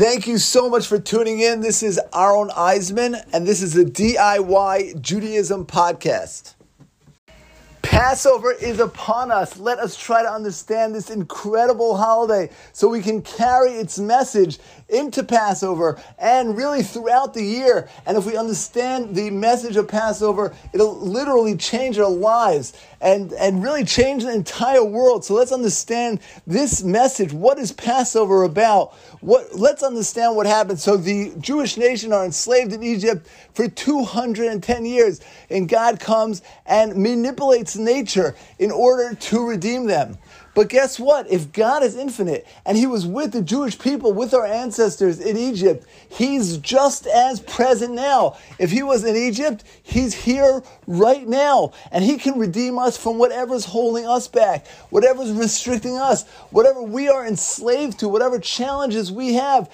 Thank you so much for tuning in. This is Aaron Eisman, and this is the DIY Judaism podcast. Passover is upon us. Let us try to understand this incredible holiday so we can carry its message into Passover and really throughout the year. And if we understand the message of Passover, it'll literally change our lives and, and really change the entire world. So let's understand this message. What is Passover about? What, let's understand what happened. So the Jewish nation are enslaved in Egypt for 210 years, and God comes and manipulates nature in order to redeem them. But guess what? If God is infinite and He was with the Jewish people, with our ancestors in Egypt, He's just as present now. If He was in Egypt, He's here right now. And He can redeem us from whatever's holding us back, whatever's restricting us, whatever we are enslaved to, whatever challenges we have.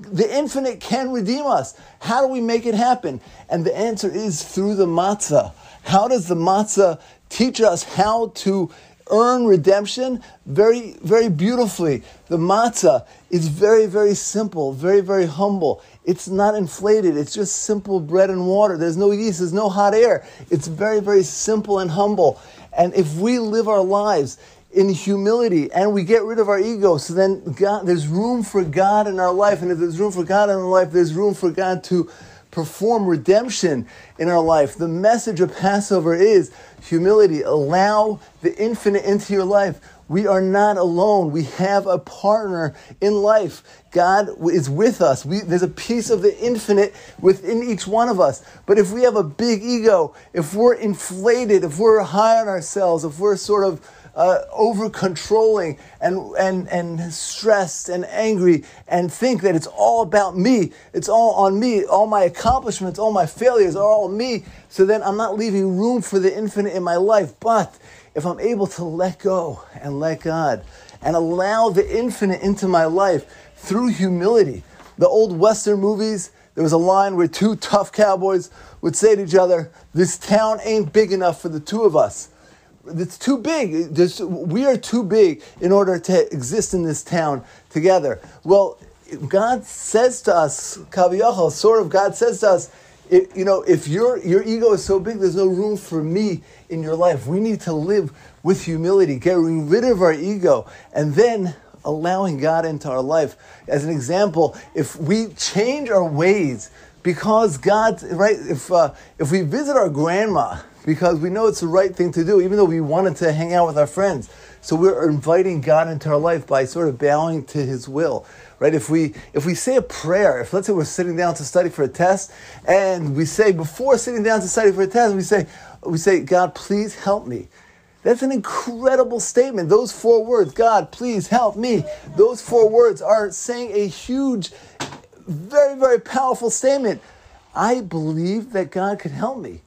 The infinite can redeem us. How do we make it happen? And the answer is through the matzah. How does the matzah teach us how to earn redemption very, very beautifully. The matzah is very, very simple, very, very humble. It's not inflated. It's just simple bread and water. There's no yeast. There's no hot air. It's very, very simple and humble. And if we live our lives in humility and we get rid of our ego, so then God, there's room for God in our life. And if there's room for God in our life, there's room for God to perform redemption in our life. The message of Passover is humility. Allow the infinite into your life. We are not alone. We have a partner in life. God is with us. We, there's a piece of the infinite within each one of us. But if we have a big ego, if we're inflated, if we're high on ourselves, if we're sort of uh, over controlling and, and, and stressed and angry and think that it's all about me. It's all on me. All my accomplishments, all my failures are all me. So then I'm not leaving room for the infinite in my life. But if I'm able to let go and let God and allow the infinite into my life through humility, the old Western movies, there was a line where two tough cowboys would say to each other, This town ain't big enough for the two of us it's too big. We are too big in order to exist in this town together. Well, God says to us, Kaviyachal, sort of, God says to us, it, you know, if your your ego is so big, there's no room for me in your life. We need to live with humility, getting rid of our ego, and then allowing God into our life. As an example, if we change our ways, because God, right? If uh, if we visit our grandma because we know it's the right thing to do, even though we wanted to hang out with our friends. So we're inviting God into our life by sort of bowing to His will, right? If we if we say a prayer, if let's say we're sitting down to study for a test, and we say before sitting down to study for a test, we say we say God, please help me. That's an incredible statement. Those four words, God, please help me. Those four words are saying a huge, very very powerful statement. I believe that God could help me.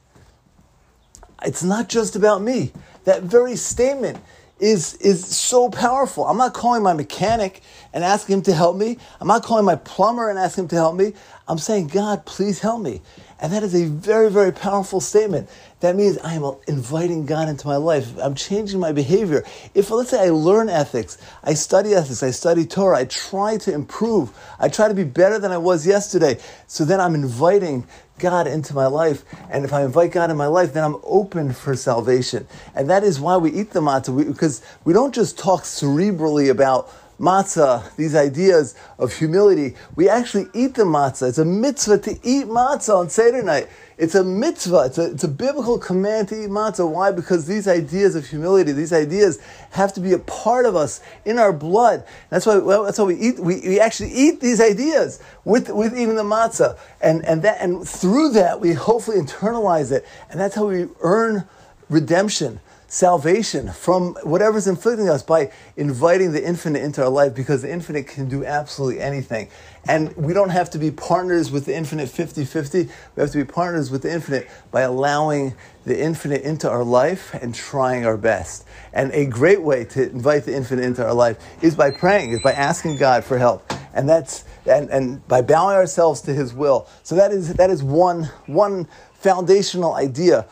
It's not just about me. That very statement is, is so powerful. I'm not calling my mechanic and asking him to help me. I'm not calling my plumber and asking him to help me. I'm saying, God, please help me. And that is a very, very powerful statement. That means I am inviting God into my life. I'm changing my behavior. If, let's say, I learn ethics, I study ethics, I study Torah, I try to improve, I try to be better than I was yesterday. So then I'm inviting God into my life. And if I invite God in my life, then I'm open for salvation. And that is why we eat the matzah, because we don't just talk cerebrally about matzah, these ideas of humility. We actually eat the matzah. It's a mitzvah to eat matzah on Seder night. It's a mitzvah. It's a, it's a biblical command to eat matzah. Why? Because these ideas of humility, these ideas have to be a part of us in our blood. That's why, well, that's why we eat, we, we actually eat these ideas with, with eating the matzah. And, and that, and through that, we hopefully internalize it. And that's how we earn redemption salvation from whatever's inflicting us by inviting the infinite into our life because the infinite can do absolutely anything. And we don't have to be partners with the infinite 50 50. We have to be partners with the infinite by allowing the infinite into our life and trying our best. And a great way to invite the infinite into our life is by praying, is by asking God for help. And that's and, and by bowing ourselves to his will. So that is that is one one foundational idea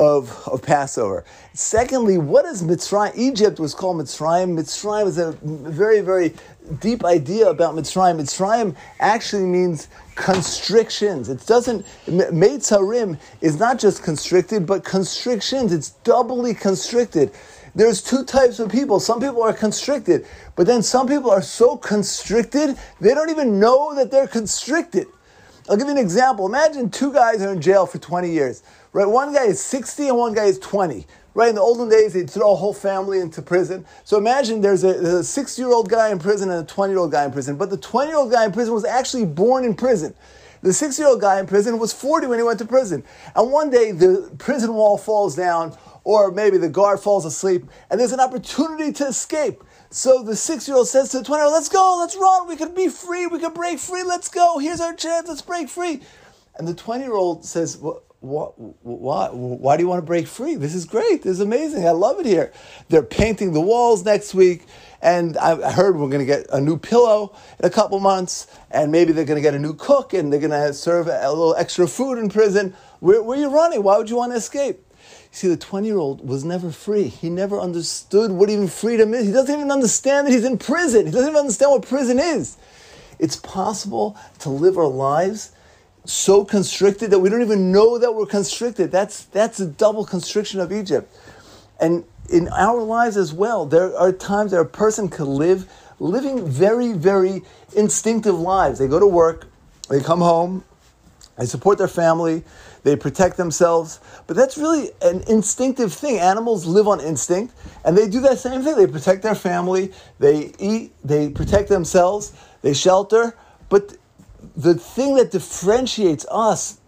of, of Passover. Secondly, what is Mitzrayim? Egypt was called Mitzrayim. Mitzrayim is a very, very deep idea about Mitzrayim. Mitzrayim actually means constrictions. It doesn't, Meitzarim is not just constricted, but constrictions. It's doubly constricted. There's two types of people. Some people are constricted, but then some people are so constricted, they don't even know that they're constricted. I'll give you an example. Imagine two guys are in jail for 20 years, right? One guy is 60 and one guy is 20. Right, in the olden days, they'd throw a whole family into prison. So imagine there's a 60 year old guy in prison and a 20 year old guy in prison. But the 20 year old guy in prison was actually born in prison. The 60 year old guy in prison was 40 when he went to prison. And one day, the prison wall falls down, or maybe the guard falls asleep, and there's an opportunity to escape. So the six year old says to the 20 year old, Let's go, let's run, we could be free, we could break free, let's go, here's our chance, let's break free. And the 20 year old says, what, why, why do you want to break free? This is great. This is amazing. I love it here. They're painting the walls next week. And I heard we're going to get a new pillow in a couple months. And maybe they're going to get a new cook and they're going to serve a little extra food in prison. Where, where are you running? Why would you want to escape? See, the 20 year old was never free. He never understood what even freedom is. He doesn't even understand that he's in prison. He doesn't even understand what prison is. It's possible to live our lives so constricted that we don't even know that we're constricted. That's, that's a double constriction of Egypt. And in our lives as well, there are times that a person could live living very, very instinctive lives. They go to work, they come home, they support their family, they protect themselves. But that's really an instinctive thing. Animals live on instinct, and they do that same thing. They protect their family, they eat, they protect themselves, they shelter. But the thing that differentiates us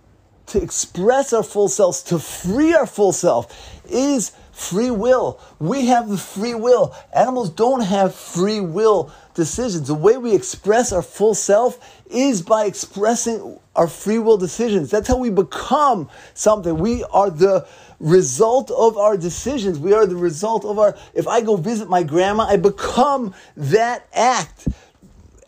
to express our full selves, to free our full self, is free will. We have the free will. Animals don't have free will decisions. The way we express our full self is by expressing our free will decisions. That's how we become something. We are the result of our decisions. We are the result of our. If I go visit my grandma, I become that act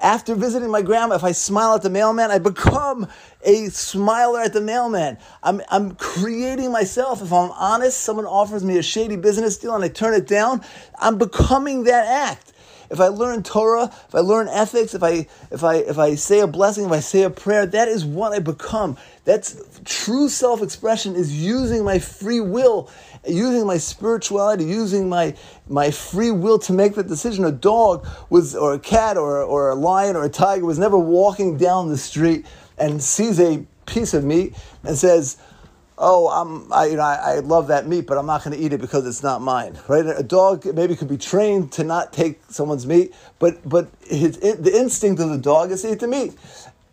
after visiting my grandma, if I smile at the mailman, I become a smiler at the mailman. I'm, I'm creating myself. If I'm honest, someone offers me a shady business deal and I turn it down, I'm becoming that act. If I learn Torah, if I learn ethics, if I if I if I say a blessing, if I say a prayer, that is what I become. That's true self-expression is using my free will using my spirituality, using my my free will to make that decision. A dog was, or a cat, or or a lion, or a tiger was never walking down the street and sees a piece of meat and says, "Oh, I'm, I, you know, I, I love that meat, but I'm not going to eat it because it's not mine." Right? A dog maybe could be trained to not take someone's meat, but but his, the instinct of the dog is to eat the meat.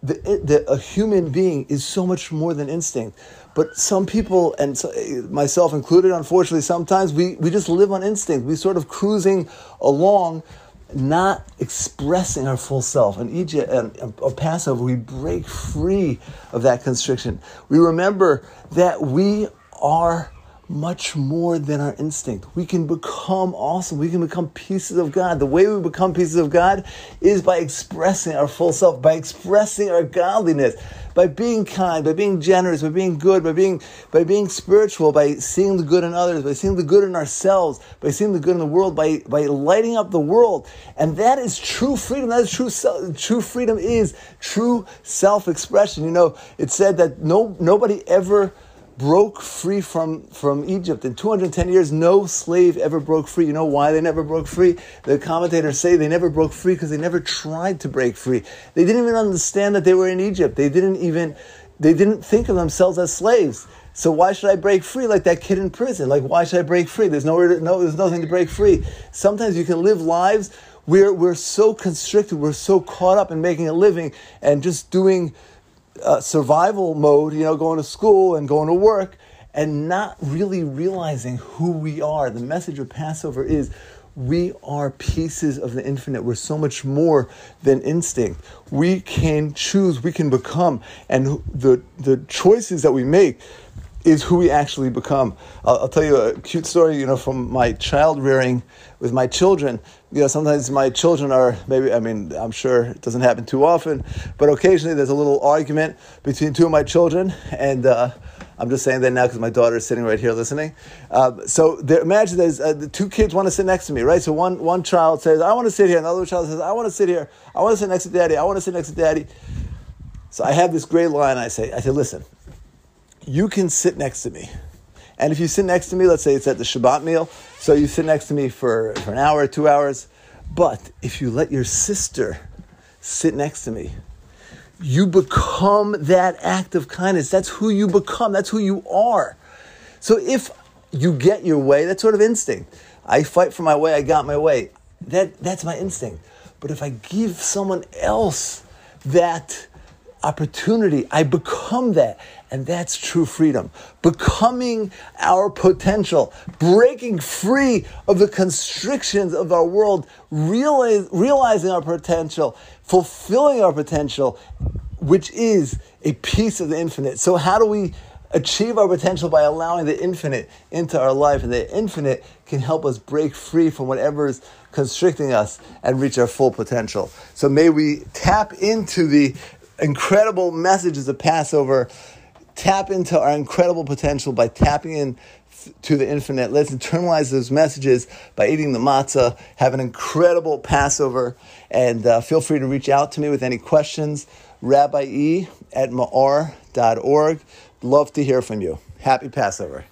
The, the, a human being is so much more than instinct. But some people, and so, myself included, unfortunately, sometimes we, we just live on instinct. We sort of cruising along, not expressing our full self. And Egypt and, and Passover, we break free of that constriction. We remember that we are much more than our instinct. We can become awesome. We can become pieces of God. The way we become pieces of God is by expressing our full self, by expressing our godliness, by being kind, by being generous, by being good, by being by being spiritual, by seeing the good in others, by seeing the good in ourselves, by seeing the good in the world, by by lighting up the world. And that is true freedom. That is true self, true freedom is true self-expression. You know, it said that no nobody ever broke free from, from Egypt. In 210 years, no slave ever broke free. You know why they never broke free? The commentators say they never broke free because they never tried to break free. They didn't even understand that they were in Egypt. They didn't even, they didn't think of themselves as slaves. So why should I break free like that kid in prison? Like why should I break free? There's nowhere to, no, there's nothing to break free. Sometimes you can live lives where we're so constricted, we're so caught up in making a living and just doing uh, survival mode, you know, going to school and going to work and not really realizing who we are. The message of Passover is we are pieces of the infinite. We're so much more than instinct. We can choose, we can become, and the, the choices that we make is who we actually become. I'll, I'll, tell you a cute story, you know, from my child rearing with my children. You know, sometimes my children are maybe, I mean, I'm sure it doesn't happen too often, but occasionally there's a little argument between two of my children, and uh, I'm just saying that now because my daughter is sitting right here listening. Uh, so there, imagine there's uh, the two kids want to sit next to me, right? So one one child says, "I want to sit here," and the other child says, "I want to sit here. I want to sit next to daddy. I want to sit next to daddy." So I have this great line. I say, I say, listen, you can sit next to me. And if you sit next to me, let's say it's at the Shabbat meal, so you sit next to me for, for an hour, two hours. But if you let your sister sit next to me, you become that act of kindness. That's who you become. That's who you are. So if you get your way, that's sort of instinct. I fight for my way, I got my way. That, that's my instinct. But if I give someone else that opportunity, I become that. And that's true freedom. Becoming our potential, breaking free of the constrictions of our world, realize, realizing our potential, fulfilling our potential, which is a piece of the infinite. So, how do we achieve our potential by allowing the infinite into our life? And the infinite can help us break free from whatever is constricting us and reach our full potential. So, may we tap into the incredible messages of Passover. Tap into our incredible potential by tapping in to the infinite. Let's internalize those messages by eating the matzah. Have an incredible Passover, and uh, feel free to reach out to me with any questions. Rabbi E at ma'or.org. Love to hear from you. Happy Passover.